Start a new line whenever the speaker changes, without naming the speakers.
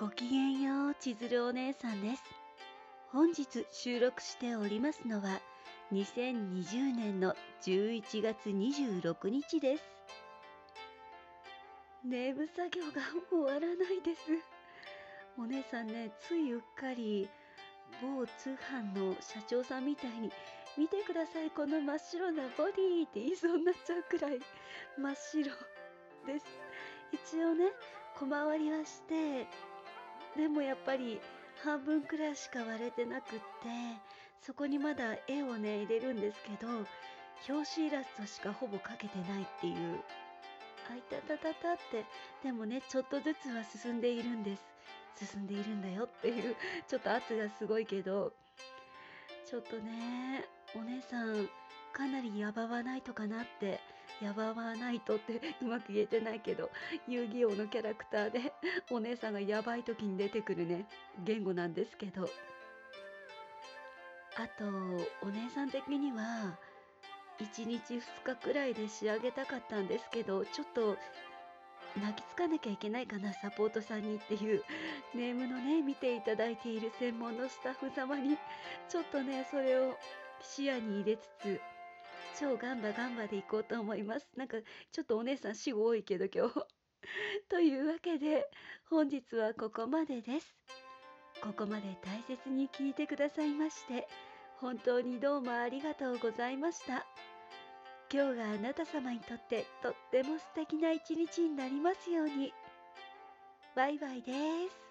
ごきげんよう、千鶴お姉さんです。本日収録しておりますのは、2020年の11月26日です。ネーム作業が終わらないです。お姉さんね、ついうっかり、某通販の社長さんみたいに、見てください、この真っ白なボディって言いそうになっちゃうくらい真っ白です。一応ね、小回りはして、でもやっぱり半分くらいしか割れてなくってそこにまだ絵をね入れるんですけど表紙イラストしかほぼ描けてないっていう。あいたたたたってでもねちょっとずつは進んでいるんです。進んでいるんだよっていうちょっと圧がすごいけど。ちょっとねお姉さんかなりやばわないとかなってやばわないとって うまく言えてないけど遊戯王のキャラクターで お姉さんがやばい時に出てくるね言語なんですけど。あとお姉さん的には1日2日くらいで仕上げたかったんですけどちょっと泣きつかなきゃいけないかなサポートさんにっていう ネームのね見ていただいている専門のスタッフ様に。ちょっとねそれを視野に入れつつ超ガンバガンバでいこうと思います。なんかちょっとお姉さん死後多いけど今日。というわけで本日はここまでです。ここまで大切に聞いてくださいまして本当にどうもありがとうございました。今日があなた様にとってとっても素敵な一日になりますように。バイバイです。